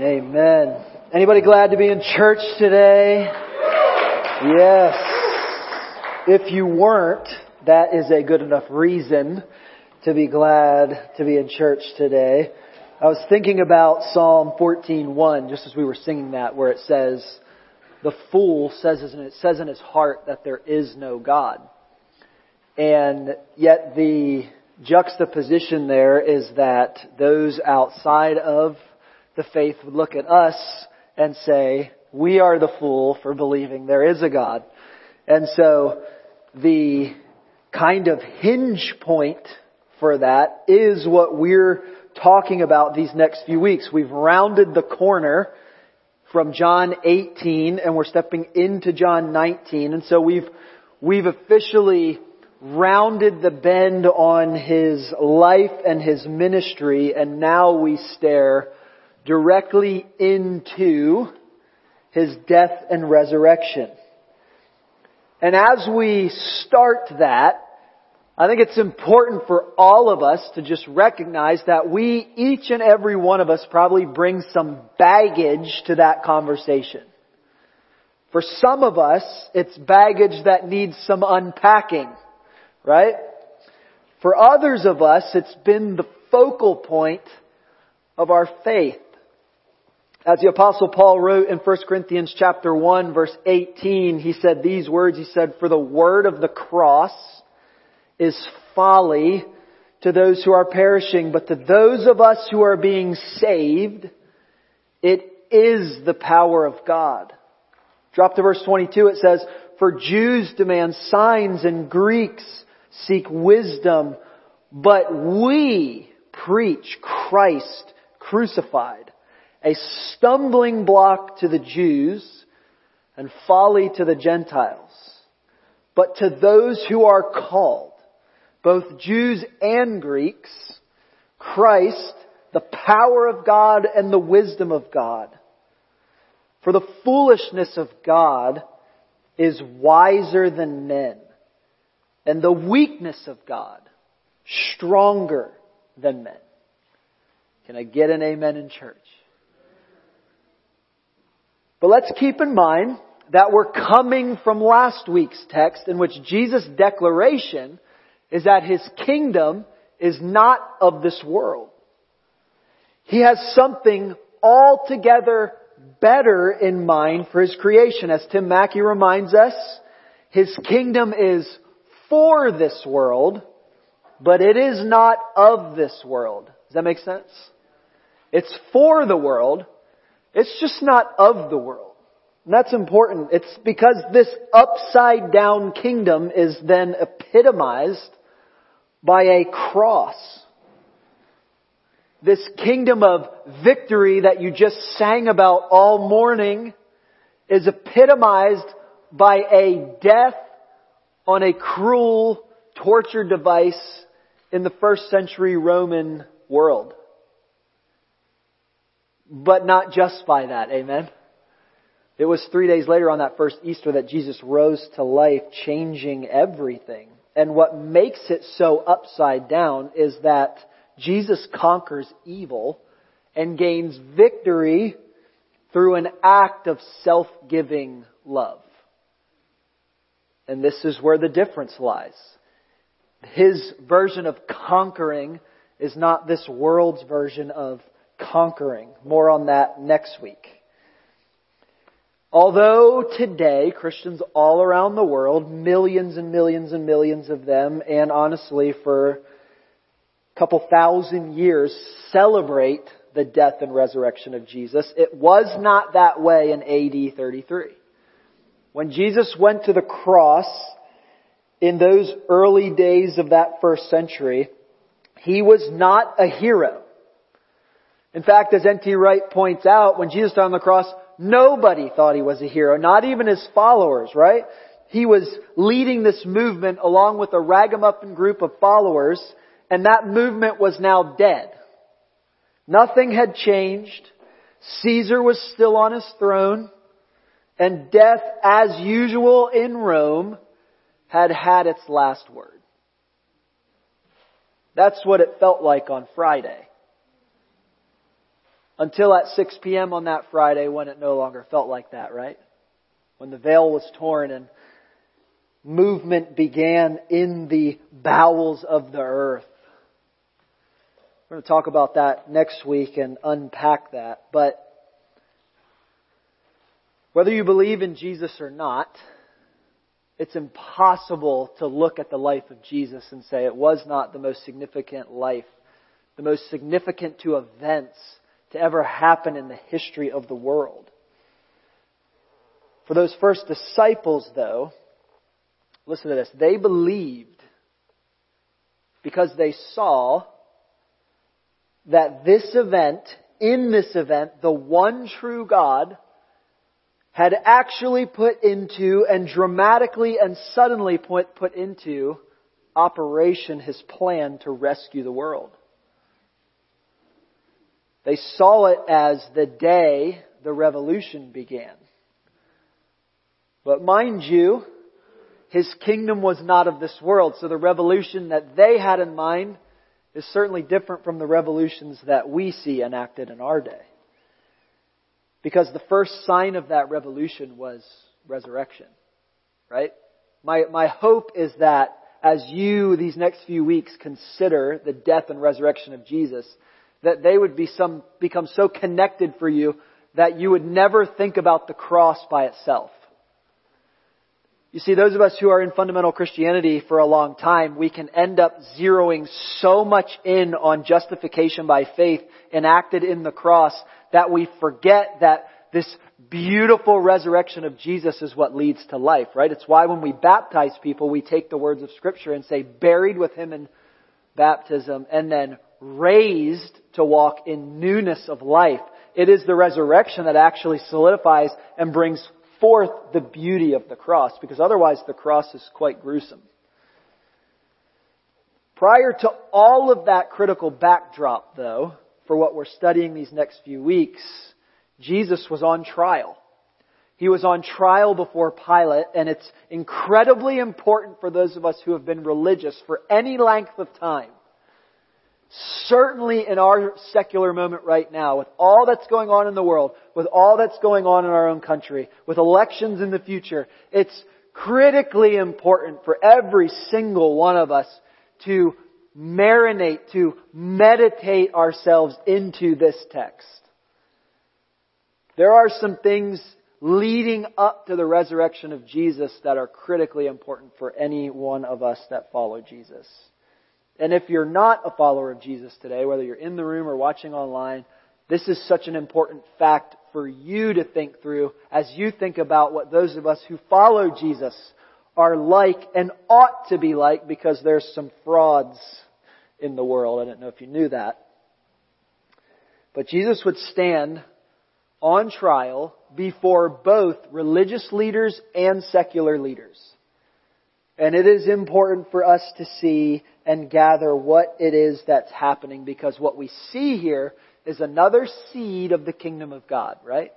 Amen. Anybody glad to be in church today? Yes. If you weren't, that is a good enough reason to be glad to be in church today. I was thinking about Psalm 14:1 just as we were singing that where it says the fool says and it says in his heart that there is no God. And yet the juxtaposition there is that those outside of the faith would look at us and say, we are the fool for believing there is a God. And so the kind of hinge point for that is what we're talking about these next few weeks. We've rounded the corner from John 18 and we're stepping into John 19. And so we've, we've officially rounded the bend on his life and his ministry and now we stare directly into his death and resurrection. And as we start that, I think it's important for all of us to just recognize that we, each and every one of us probably bring some baggage to that conversation. For some of us, it's baggage that needs some unpacking, right? For others of us, it's been the focal point of our faith. As the apostle Paul wrote in 1 Corinthians chapter 1 verse 18, he said these words, he said, for the word of the cross is folly to those who are perishing, but to those of us who are being saved, it is the power of God. Drop to verse 22, it says, for Jews demand signs and Greeks seek wisdom, but we preach Christ crucified a stumbling block to the Jews and folly to the Gentiles. But to those who are called, both Jews and Greeks, Christ, the power of God and the wisdom of God. For the foolishness of God is wiser than men, and the weakness of God stronger than men. Can I get an amen in church? But let's keep in mind that we're coming from last week's text in which Jesus' declaration is that his kingdom is not of this world. He has something altogether better in mind for his creation. As Tim Mackie reminds us, his kingdom is for this world, but it is not of this world. Does that make sense? It's for the world, it's just not of the world. And that's important. It's because this upside down kingdom is then epitomized by a cross. This kingdom of victory that you just sang about all morning is epitomized by a death on a cruel torture device in the first century Roman world but not just by that. Amen. It was three days later on that first Easter that Jesus rose to life, changing everything. And what makes it so upside down is that Jesus conquers evil and gains victory through an act of self-giving love. And this is where the difference lies. His version of conquering is not this world's version of conquering. More on that next week. Although today Christians all around the world, millions and millions and millions of them, and honestly for a couple thousand years celebrate the death and resurrection of Jesus, it was not that way in AD 33. When Jesus went to the cross in those early days of that first century, he was not a hero. In fact, as N.T. Wright points out, when Jesus died on the cross, nobody thought he was a hero, not even his followers, right? He was leading this movement along with a ragamuffin group of followers, and that movement was now dead. Nothing had changed. Caesar was still on his throne, and death, as usual in Rome, had had its last word. That's what it felt like on Friday. Until at 6 p.m. on that Friday when it no longer felt like that, right? When the veil was torn and movement began in the bowels of the earth. We're going to talk about that next week and unpack that. But whether you believe in Jesus or not, it's impossible to look at the life of Jesus and say it was not the most significant life, the most significant to events to ever happen in the history of the world. For those first disciples, though, listen to this, they believed because they saw that this event, in this event, the one true God had actually put into and dramatically and suddenly put, put into operation his plan to rescue the world. They saw it as the day the revolution began. But mind you, his kingdom was not of this world, so the revolution that they had in mind is certainly different from the revolutions that we see enacted in our day. Because the first sign of that revolution was resurrection. Right? My, my hope is that as you, these next few weeks, consider the death and resurrection of Jesus, that they would be some, become so connected for you that you would never think about the cross by itself. You see, those of us who are in fundamental Christianity for a long time, we can end up zeroing so much in on justification by faith enacted in the cross that we forget that this beautiful resurrection of Jesus is what leads to life, right? It's why when we baptize people, we take the words of scripture and say, buried with him in baptism and then raised to walk in newness of life. It is the resurrection that actually solidifies and brings forth the beauty of the cross, because otherwise the cross is quite gruesome. Prior to all of that critical backdrop, though, for what we're studying these next few weeks, Jesus was on trial. He was on trial before Pilate, and it's incredibly important for those of us who have been religious for any length of time certainly in our secular moment right now, with all that's going on in the world, with all that's going on in our own country, with elections in the future, it's critically important for every single one of us to marinate, to meditate ourselves into this text. There are some things leading up to the resurrection of Jesus that are critically important for any one of us that follow Jesus. And if you're not a follower of Jesus today, whether you're in the room or watching online, this is such an important fact for you to think through as you think about what those of us who follow Jesus are like and ought to be like because there's some frauds in the world. I don't know if you knew that. But Jesus would stand on trial before both religious leaders and secular leaders. And it is important for us to see and gather what it is that's happening because what we see here is another seed of the kingdom of God, right?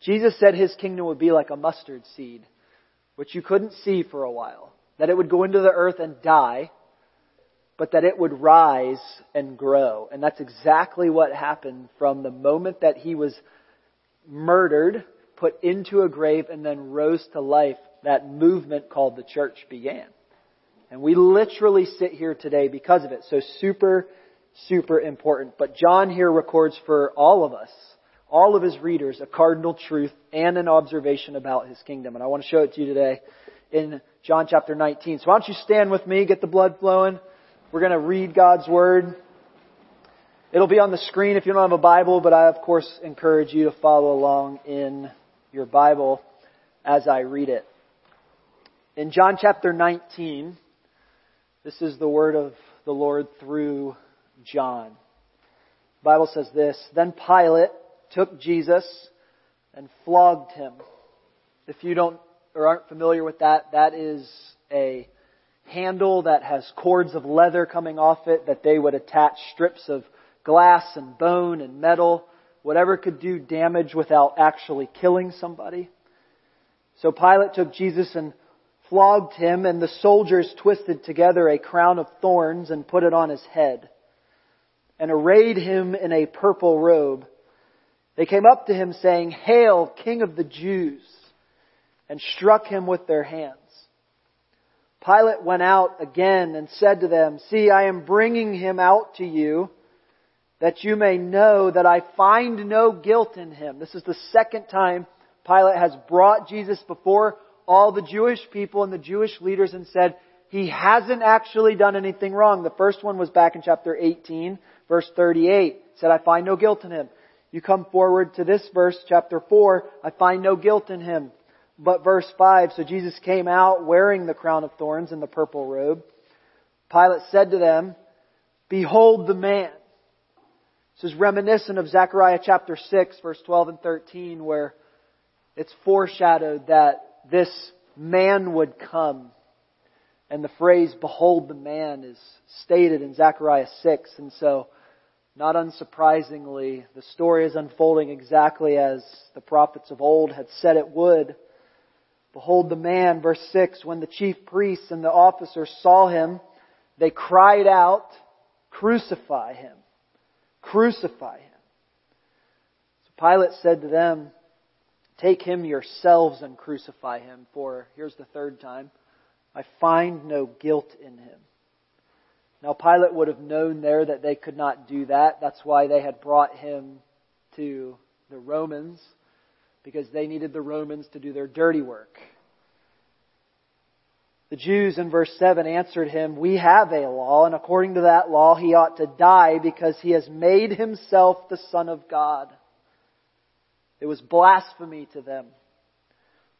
Jesus said his kingdom would be like a mustard seed, which you couldn't see for a while. That it would go into the earth and die, but that it would rise and grow. And that's exactly what happened from the moment that he was murdered, put into a grave, and then rose to life that movement called the church began. And we literally sit here today because of it. So super, super important. But John here records for all of us, all of his readers, a cardinal truth and an observation about his kingdom. And I want to show it to you today in John chapter 19. So why don't you stand with me, get the blood flowing. We're going to read God's Word. It'll be on the screen if you don't have a Bible, but I of course encourage you to follow along in your Bible as I read it. In John chapter 19, this is the word of the Lord through John. The Bible says this, Then Pilate took Jesus and flogged him. If you don't or aren't familiar with that, that is a handle that has cords of leather coming off it that they would attach strips of glass and bone and metal, whatever could do damage without actually killing somebody. So Pilate took Jesus and flogged him, and the soldiers twisted together a crown of thorns and put it on his head, and arrayed him in a purple robe They came up to him saying, Hail, King of the Jews, and struck him with their hands. Pilate went out again and said to them, See, I am bringing him out to you that you may know that I find no guilt in him. This is the second time Pilate has brought Jesus before all the Jewish people and the Jewish leaders and said, he hasn't actually done anything wrong. The first one was back in chapter 18, verse 38. It said, I find no guilt in him. You come forward to this verse, chapter 4, I find no guilt in him. But verse 5, so Jesus came out wearing the crown of thorns and the purple robe. Pilate said to them, Behold the man. This is reminiscent of Zechariah chapter 6, verse 12 and 13, where it's foreshadowed that this man would come. And the phrase, behold the man, is stated in Zechariah 6. And so, not unsurprisingly, the story is unfolding exactly as the prophets of old had said it would. Behold the man, verse 6, when the chief priests and the officers saw him, they cried out, crucify him. Crucify him. So Pilate said to them, Take him yourselves and crucify him, for, here's the third time, I find no guilt in him. Now Pilate would have known there that they could not do that. That's why they had brought him to the Romans, because they needed the Romans to do their dirty work. The Jews in verse 7 answered him, We have a law, and according to that law he ought to die because he has made himself the Son of God. It was blasphemy to them.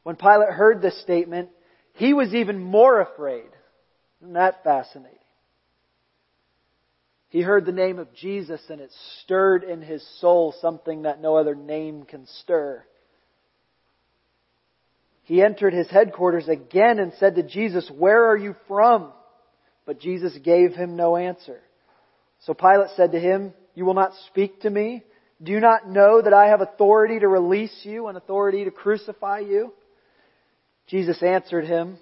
When Pilate heard this statement, he was even more afraid. Isn't that fascinating? He heard the name of Jesus and it stirred in his soul something that no other name can stir. He entered his headquarters again and said to Jesus, Where are you from? But Jesus gave him no answer. So Pilate said to him, You will not speak to me? Do you not know that I have authority to release you and authority to crucify you? Jesus answered him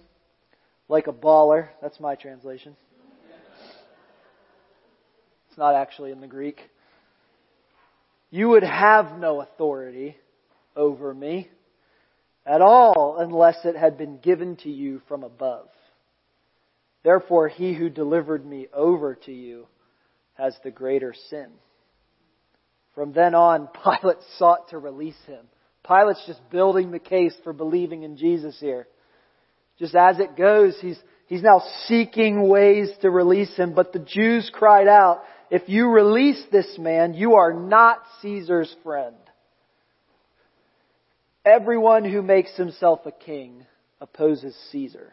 like a baller. That's my translation. It's not actually in the Greek. You would have no authority over me at all unless it had been given to you from above. Therefore, he who delivered me over to you has the greater sin. From then on, Pilate sought to release him. Pilate's just building the case for believing in Jesus here. Just as it goes, he's, he's now seeking ways to release him, but the Jews cried out, if you release this man, you are not Caesar's friend. Everyone who makes himself a king opposes Caesar.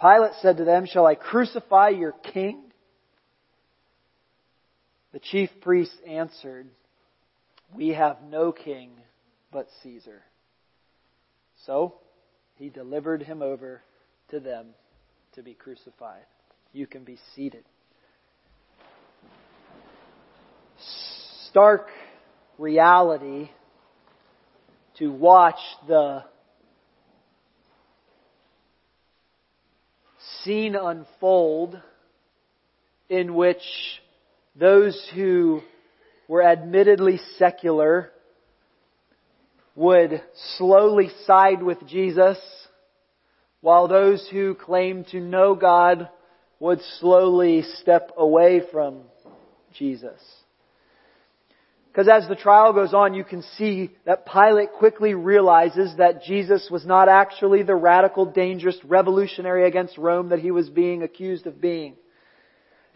Pilate said to them, Shall I crucify your king? The chief priests answered, We have no king but Caesar. So he delivered him over to them to be crucified. You can be seated. Stark reality to watch the scene unfold in which those who were admittedly secular would slowly side with Jesus, while those who claimed to know God would slowly step away from Jesus. Because as the trial goes on, you can see that Pilate quickly realizes that Jesus was not actually the radical, dangerous revolutionary against Rome that he was being accused of being.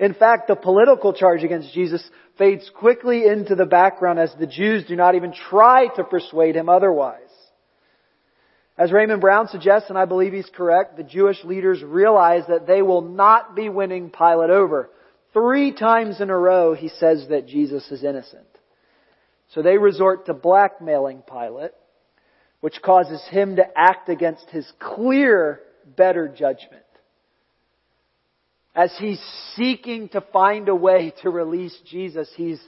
In fact, the political charge against Jesus fades quickly into the background as the Jews do not even try to persuade him otherwise. As Raymond Brown suggests, and I believe he's correct, the Jewish leaders realize that they will not be winning Pilate over. Three times in a row he says that Jesus is innocent. So they resort to blackmailing Pilate, which causes him to act against his clear better judgment. As he's seeking to find a way to release Jesus, he's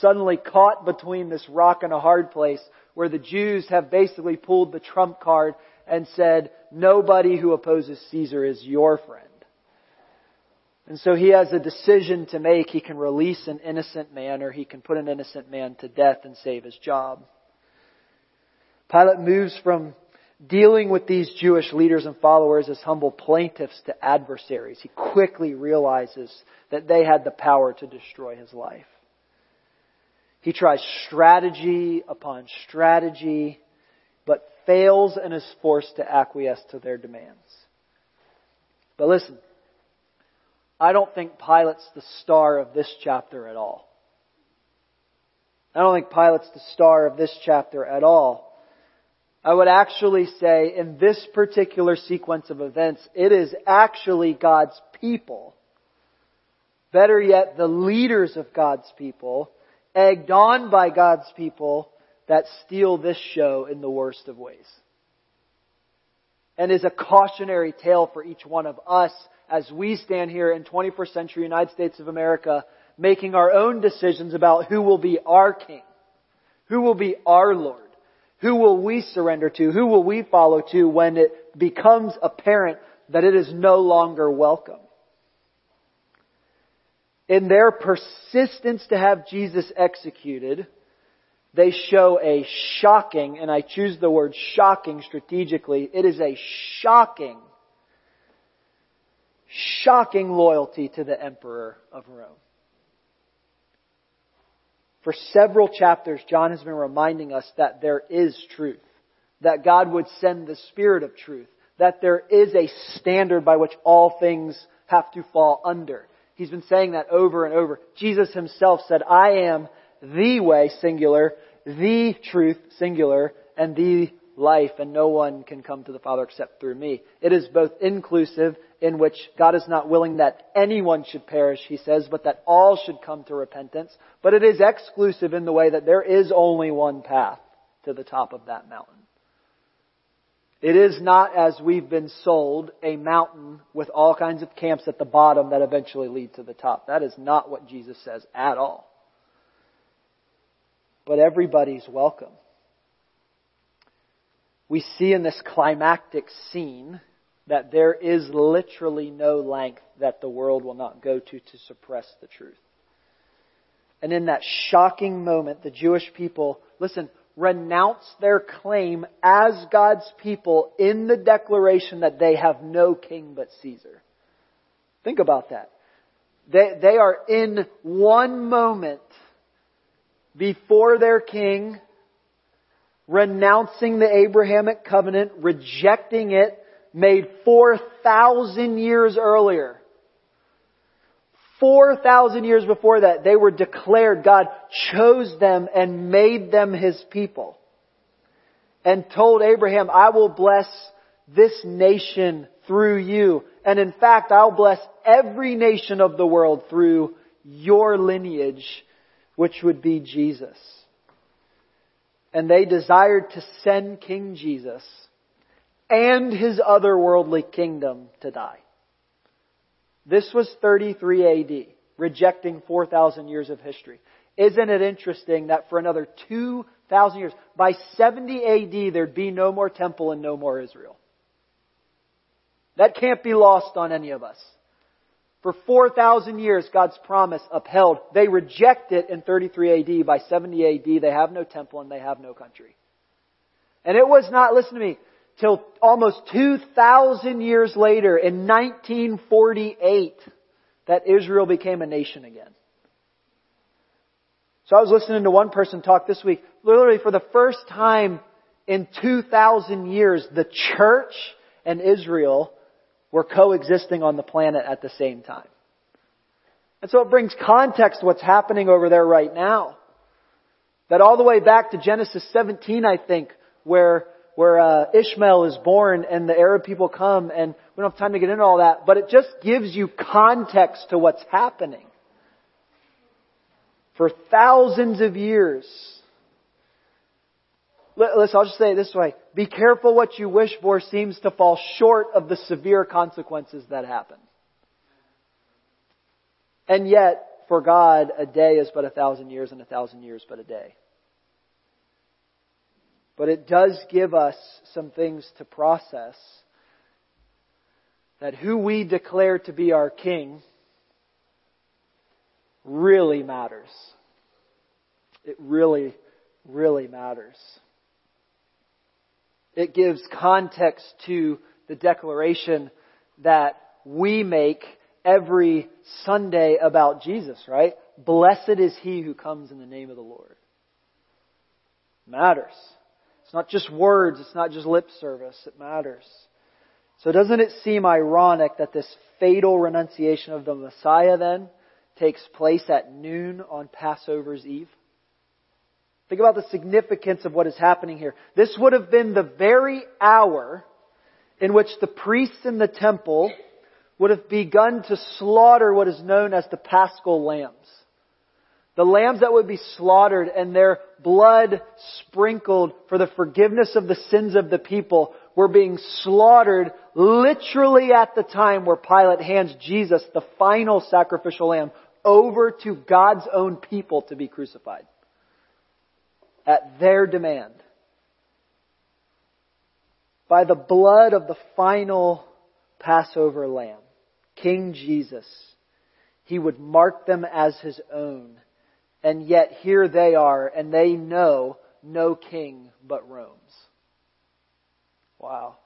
suddenly caught between this rock and a hard place where the Jews have basically pulled the trump card and said, nobody who opposes Caesar is your friend. And so he has a decision to make. He can release an innocent man or he can put an innocent man to death and save his job. Pilate moves from dealing with these Jewish leaders and followers as humble plaintiffs to adversaries. He quickly realizes that they had the power to destroy his life. He tries strategy upon strategy, but fails and is forced to acquiesce to their demands. But listen, I don't think Pilate's the star of this chapter at all. I don't think Pilate's the star of this chapter at all. I would actually say in this particular sequence of events, it is actually God's people. Better yet, the leaders of God's people, egged on by God's people, that steal this show in the worst of ways. And is a cautionary tale for each one of us as we stand here in 21st century United States of America making our own decisions about who will be our king, who will be our Lord. Who will we surrender to? Who will we follow to when it becomes apparent that it is no longer welcome? In their persistence to have Jesus executed, they show a shocking, and I choose the word shocking strategically, it is a shocking, shocking loyalty to the emperor of Rome. For several chapters, John has been reminding us that there is truth, that God would send the Spirit of truth, that there is a standard by which all things have to fall under. He's been saying that over and over. Jesus himself said, I am the way, singular, the truth, singular, and the life, and no one can come to the Father except through me. It is both inclusive, in which God is not willing that anyone should perish, he says, but that all should come to repentance. But it is exclusive in the way that there is only one path to the top of that mountain. It is not, as we've been sold, a mountain with all kinds of camps at the bottom that eventually lead to the top. That is not what Jesus says at all. But everybody's welcome we see in this climactic scene that there is literally no length that the world will not go to to suppress the truth. And in that shocking moment, the Jewish people, listen, renounce their claim as God's people in the declaration that they have no king but Caesar. Think about that. They, they are in one moment before their king renouncing the Abrahamic covenant, rejecting it, made 4,000 years earlier. 4,000 years before that, they were declared, God chose them and made them His people. And told Abraham, I will bless this nation through you. And in fact, I'll bless every nation of the world through your lineage, which would be Jesus and they desired to send King Jesus and his otherworldly kingdom to die. This was 33 AD, rejecting 4,000 years of history. Isn't it interesting that for another 2,000 years, by 70 AD, there'd be no more temple and no more Israel? That can't be lost on any of us. For 4,000 years, God's promise upheld. They reject it in 33 AD. By 70 AD, they have no temple and they have no country. And it was not, listen to me, till almost 2,000 years later, in 1948, that Israel became a nation again. So I was listening to one person talk this week. Literally for the first time in 2,000 years, the church and Israel were coexisting on the planet at the same time. And so it brings context to what's happening over there right now. That all the way back to Genesis 17, I think, where where uh, Ishmael is born and the Arab people come, and we don't have time to get into all that, but it just gives you context to what's happening. For thousands of years, Listen, I'll just say it this way. Be careful what you wish for seems to fall short of the severe consequences that happen. And yet, for God, a day is but a thousand years and a thousand years but a day. But it does give us some things to process that who we declare to be our king really matters. It really, really matters. It gives context to the declaration that we make every Sunday about Jesus, right? Blessed is he who comes in the name of the Lord. It matters. It's not just words, it's not just lip service, it matters. So doesn't it seem ironic that this fatal renunciation of the Messiah then takes place at noon on Passover's Eve? Think about the significance of what is happening here. This would have been the very hour in which the priests in the temple would have begun to slaughter what is known as the paschal lambs. The lambs that would be slaughtered and their blood sprinkled for the forgiveness of the sins of the people were being slaughtered literally at the time where Pilate hands Jesus, the final sacrificial lamb, over to God's own people to be crucified at their demand. By the blood of the final Passover lamb, King Jesus, he would mark them as his own. And yet here they are, and they know no king but Rome's. Wow.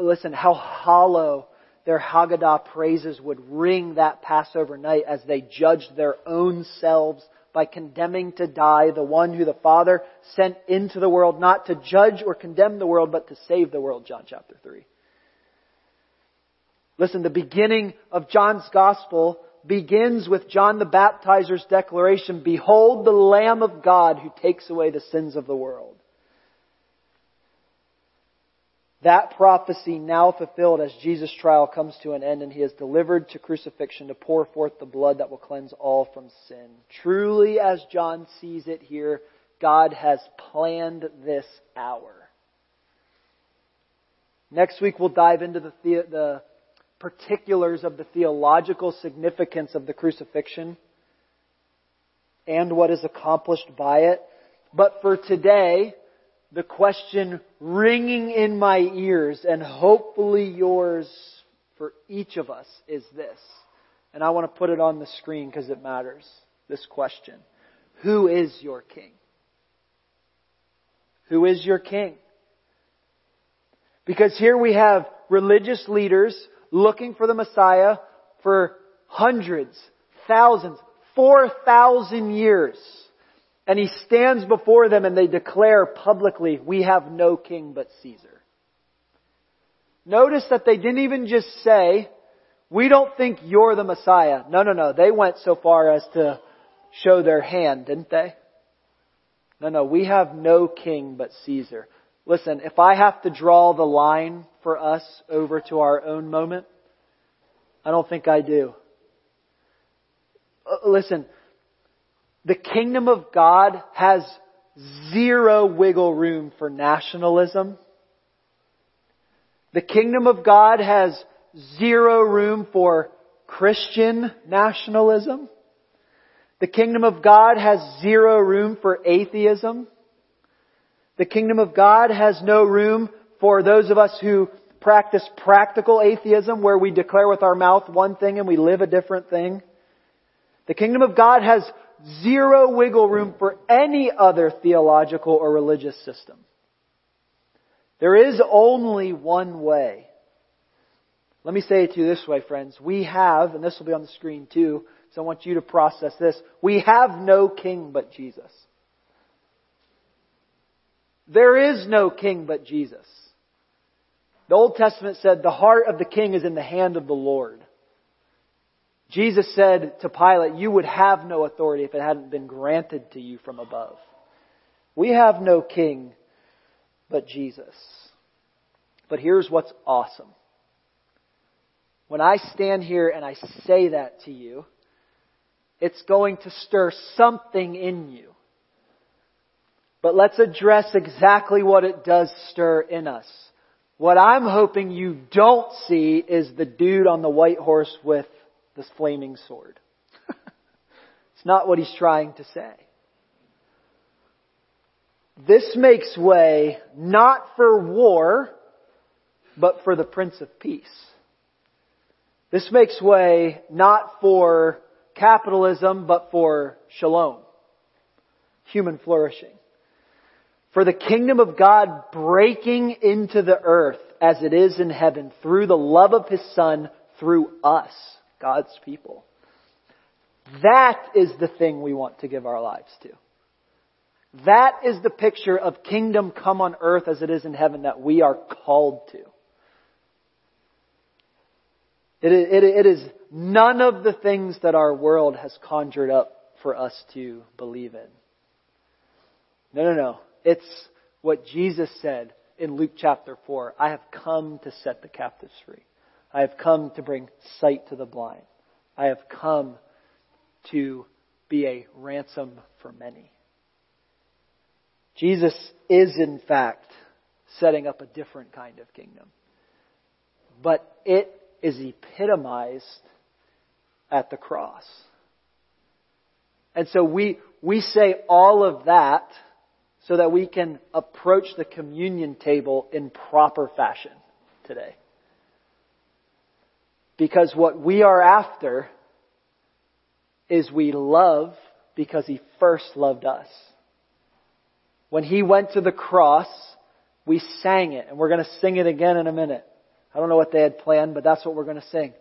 Listen, how hollow their Haggadah praises would ring that Passover night as they judged their own selves by condemning to die the one who the Father sent into the world not to judge or condemn the world, but to save the world, John chapter 3. Listen, the beginning of John's Gospel begins with John the Baptizer's declaration, Behold the Lamb of God who takes away the sins of the world. That prophecy now fulfilled as Jesus' trial comes to an end and he is delivered to crucifixion to pour forth the blood that will cleanse all from sin. Truly, as John sees it here, God has planned this hour. Next week we'll dive into the, the, the particulars of the theological significance of the crucifixion and what is accomplished by it. But for today, the question ringing in my ears and hopefully yours for each of us is this. And I want to put it on the screen because it matters. This question. Who is your king? Who is your king? Because here we have religious leaders looking for the Messiah for hundreds, thousands, four thousand years. And he stands before them and they declare publicly, we have no king but Caesar. Notice that they didn't even just say, we don't think you're the Messiah. No, no, no. They went so far as to show their hand, didn't they? No, no. We have no king but Caesar. Listen, if I have to draw the line for us over to our own moment, I don't think I do. Uh, listen, the kingdom of God has zero wiggle room for nationalism. The kingdom of God has zero room for Christian nationalism. The kingdom of God has zero room for atheism. The kingdom of God has no room for those of us who practice practical atheism where we declare with our mouth one thing and we live a different thing. The kingdom of God has zero wiggle room for any other theological or religious system. There is only one way. Let me say it to you this way, friends. We have, and this will be on the screen too, so I want you to process this. We have no king but Jesus. There is no king but Jesus. The Old Testament said the heart of the king is in the hand of the Lord. Jesus said to Pilate, You would have no authority if it hadn't been granted to you from above. We have no king but Jesus. But here's what's awesome. When I stand here and I say that to you, it's going to stir something in you. But let's address exactly what it does stir in us. What I'm hoping you don't see is the dude on the white horse with this flaming sword. it's not what he's trying to say. This makes way not for war, but for the Prince of Peace. This makes way not for capitalism, but for shalom, human flourishing. For the kingdom of God breaking into the earth as it is in heaven through the love of His Son through us, God's people. That is the thing we want to give our lives to. That is the picture of kingdom come on earth as it is in heaven that we are called to. It is, it is none of the things that our world has conjured up for us to believe in. No, no, no. It's what Jesus said in Luke chapter 4. I have come to set the captives free. I have come to bring sight to the blind. I have come to be a ransom for many. Jesus is in fact setting up a different kind of kingdom. But it is epitomized at the cross. And so we, we say all of that so that we can approach the communion table in proper fashion today. Because what we are after is we love because He first loved us. When He went to the cross, we sang it, and we're going to sing it again in a minute. I don't know what they had planned, but that's what we're going to sing.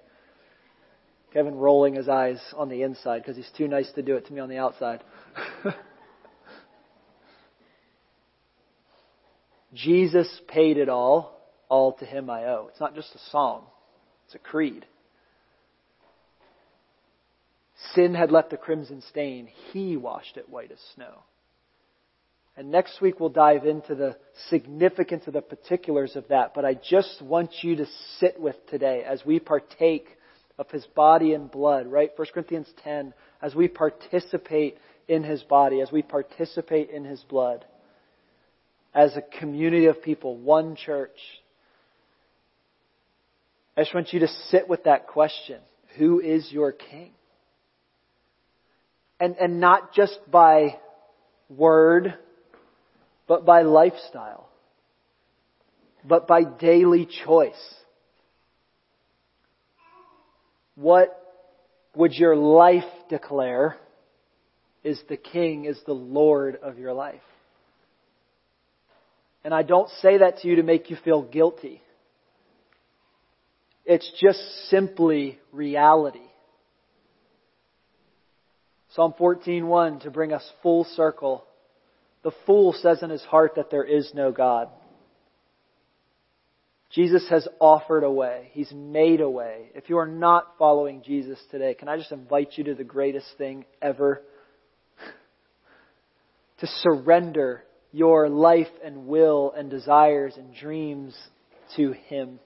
Kevin rolling his eyes on the inside because he's too nice to do it to me on the outside. Jesus paid it all. All to him I owe. It's not just a song. It's a creed. Sin had left a crimson stain. He washed it white as snow. And next week we'll dive into the significance of the particulars of that. But I just want you to sit with today as we partake of his body and blood, right? 1 Corinthians 10, as we participate in his body, as we participate in his blood, as a community of people, one church. I just want you to sit with that question. Who is your king? And, and not just by word, but by lifestyle, but by daily choice. What would your life declare is the King, is the Lord of your life? And I don't say that to you to make you feel guilty. It's just simply reality. Psalm 14:1 to bring us full circle. The fool says in his heart that there is no God. Jesus has offered a way. He's made a way. If you are not following Jesus today, can I just invite you to the greatest thing ever? to surrender your life and will and desires and dreams to Him.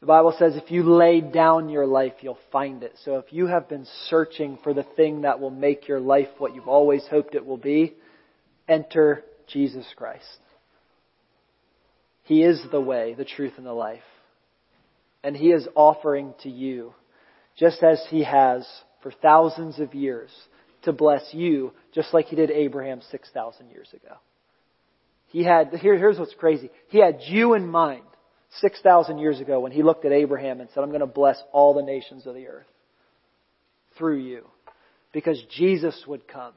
The Bible says if you lay down your life, you'll find it. So if you have been searching for the thing that will make your life what you've always hoped it will be, enter Jesus Christ. He is the way, the truth, and the life. And He is offering to you, just as He has for thousands of years, to bless you, just like He did Abraham 6,000 years ago. He had, here, here's what's crazy. He had you in mind 6,000 years ago when He looked at Abraham and said, I'm going to bless all the nations of the earth through you. Because Jesus would come.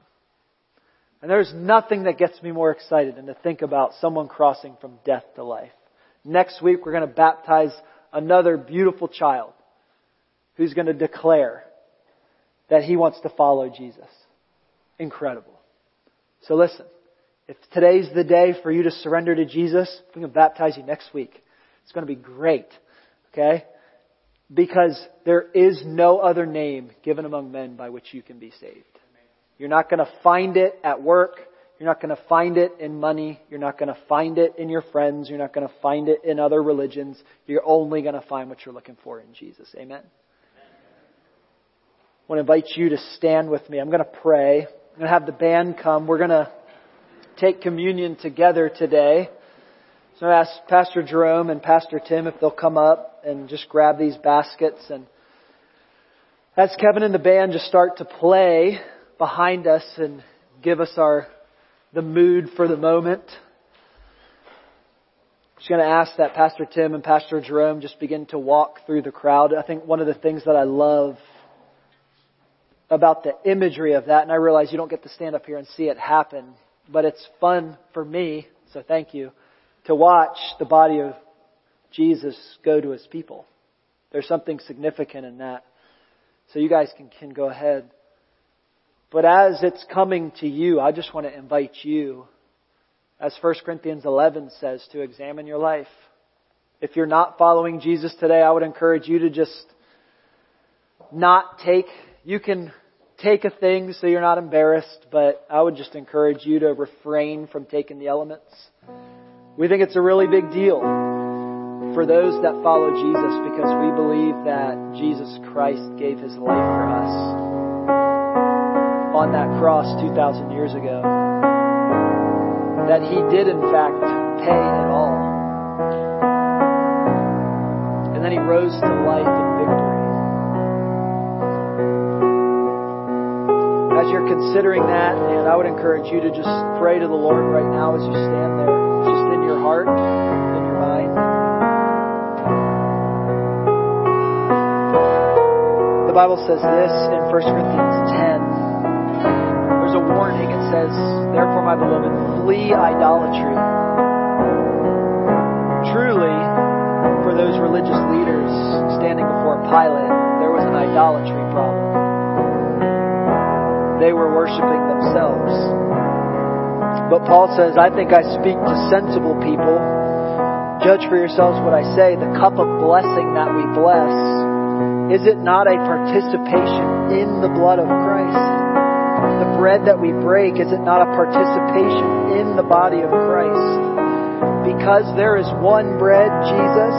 And there's nothing that gets me more excited than to think about someone crossing from death to life. Next week, we're going to baptize another beautiful child who's going to declare that he wants to follow Jesus. Incredible. So listen, if today's the day for you to surrender to Jesus, going to baptize you next week. It's going to be great. Okay? Because there is no other name given among men by which you can be saved. You're not going to find it at work. You're not going to find it in money. You're not going to find it in your friends. You're not going to find it in other religions. You're only going to find what you're looking for in Jesus. Amen. I want to invite you to stand with me. I'm going to pray. I'm going to have the band come. We're going to take communion together today. So I ask Pastor Jerome and Pastor Tim if they'll come up and just grab these baskets and as Kevin and the band just start to play behind us and give us our the mood for the moment. I'm just going to ask that Pastor Tim and Pastor Jerome just begin to walk through the crowd. I think one of the things that I love about the imagery of that, and I realize you don't get to stand up here and see it happen, but it's fun for me, so thank you, to watch the body of Jesus go to his people. There's something significant in that. So you guys can, can go ahead. But as it's coming to you, I just want to invite you, as 1 Corinthians 11 says, to examine your life. If you're not following Jesus today, I would encourage you to just not take, you can take a thing so you're not embarrassed, but I would just encourage you to refrain from taking the elements. We think it's a really big deal for those that follow Jesus because we believe that Jesus Christ gave his life for us on that cross 2,000 years ago. That he did in fact pay it all. And then he rose to life and victory. As you're considering that, and I would encourage you to just pray to the Lord right now as you stand there, The Bible says this in 1 Corinthians 10. There's a warning. It says, Therefore, my beloved, flee idolatry. Truly, for those religious leaders standing before Pilate, there was an idolatry problem. They were worshiping themselves. But Paul says, I think I speak to sensible people. Judge for yourselves what I say. The cup of blessing that we bless is it not a participation in the blood of Christ? The bread that we break, is it not a participation in the body of Christ? Because there is one bread, Jesus,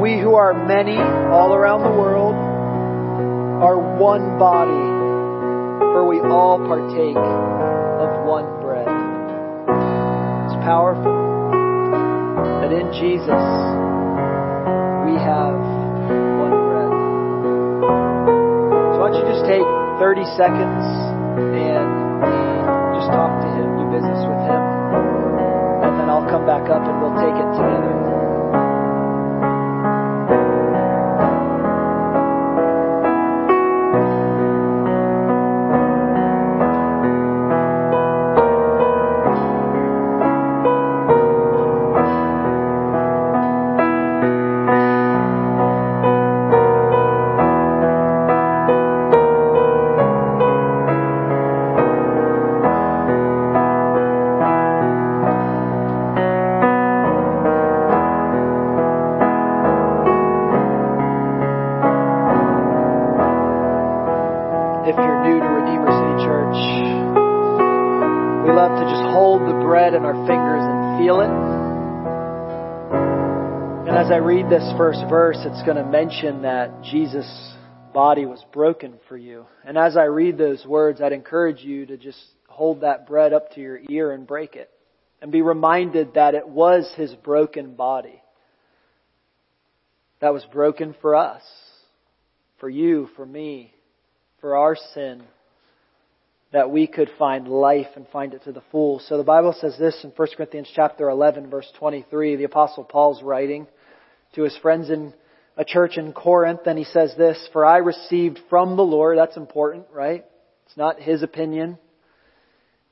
we who are many all around the world are one body, for we all partake of one bread. It's powerful that in Jesus 30 seconds and just talk to him, do business with him, and then I'll come back up and we'll take it together. This first verse, it's going to mention that Jesus' body was broken for you. And as I read those words, I'd encourage you to just hold that bread up to your ear and break it. And be reminded that it was His broken body that was broken for us, for you, for me, for our sin, that we could find life and find it to the full. So the Bible says this in 1 Corinthians chapter 11 verse 23, the apostle Paul's writing, to his friends in a church in Corinth, and he says this, For I received from the Lord, that's important, right? It's not his opinion.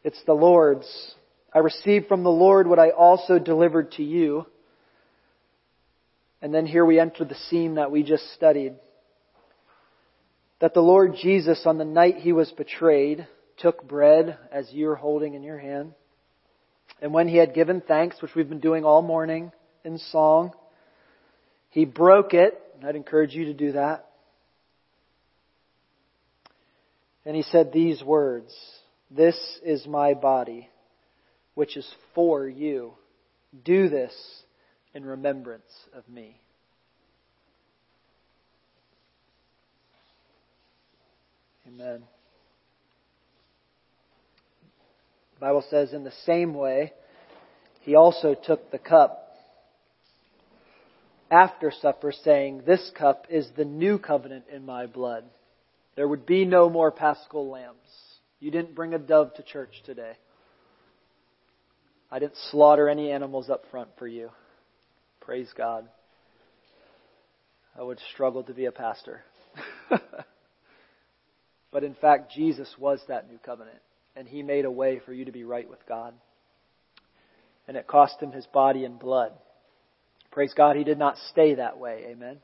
It's the Lord's. I received from the Lord what I also delivered to you. And then here we enter the scene that we just studied. That the Lord Jesus, on the night he was betrayed, took bread as you're holding in your hand. And when he had given thanks, which we've been doing all morning in song, he broke it. I'd encourage you to do that. And he said these words This is my body, which is for you. Do this in remembrance of me. Amen. The Bible says, in the same way, he also took the cup after supper, saying, This cup is the new covenant in my blood. There would be no more paschal lambs. You didn't bring a dove to church today. I didn't slaughter any animals up front for you. Praise God. I would struggle to be a pastor. but in fact, Jesus was that new covenant, and He made a way for you to be right with God. And it cost Him His body and blood. Praise God, He did not stay that way. Amen.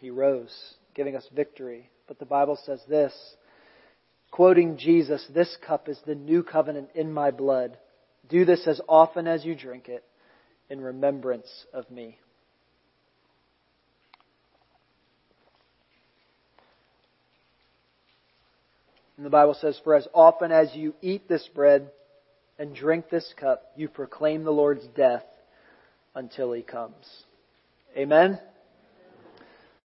He rose, giving us victory. But the Bible says this, quoting Jesus, This cup is the new covenant in my blood. Do this as often as you drink it in remembrance of me. And the Bible says, For as often as you eat this bread and drink this cup, you proclaim the Lord's death until he comes. Amen?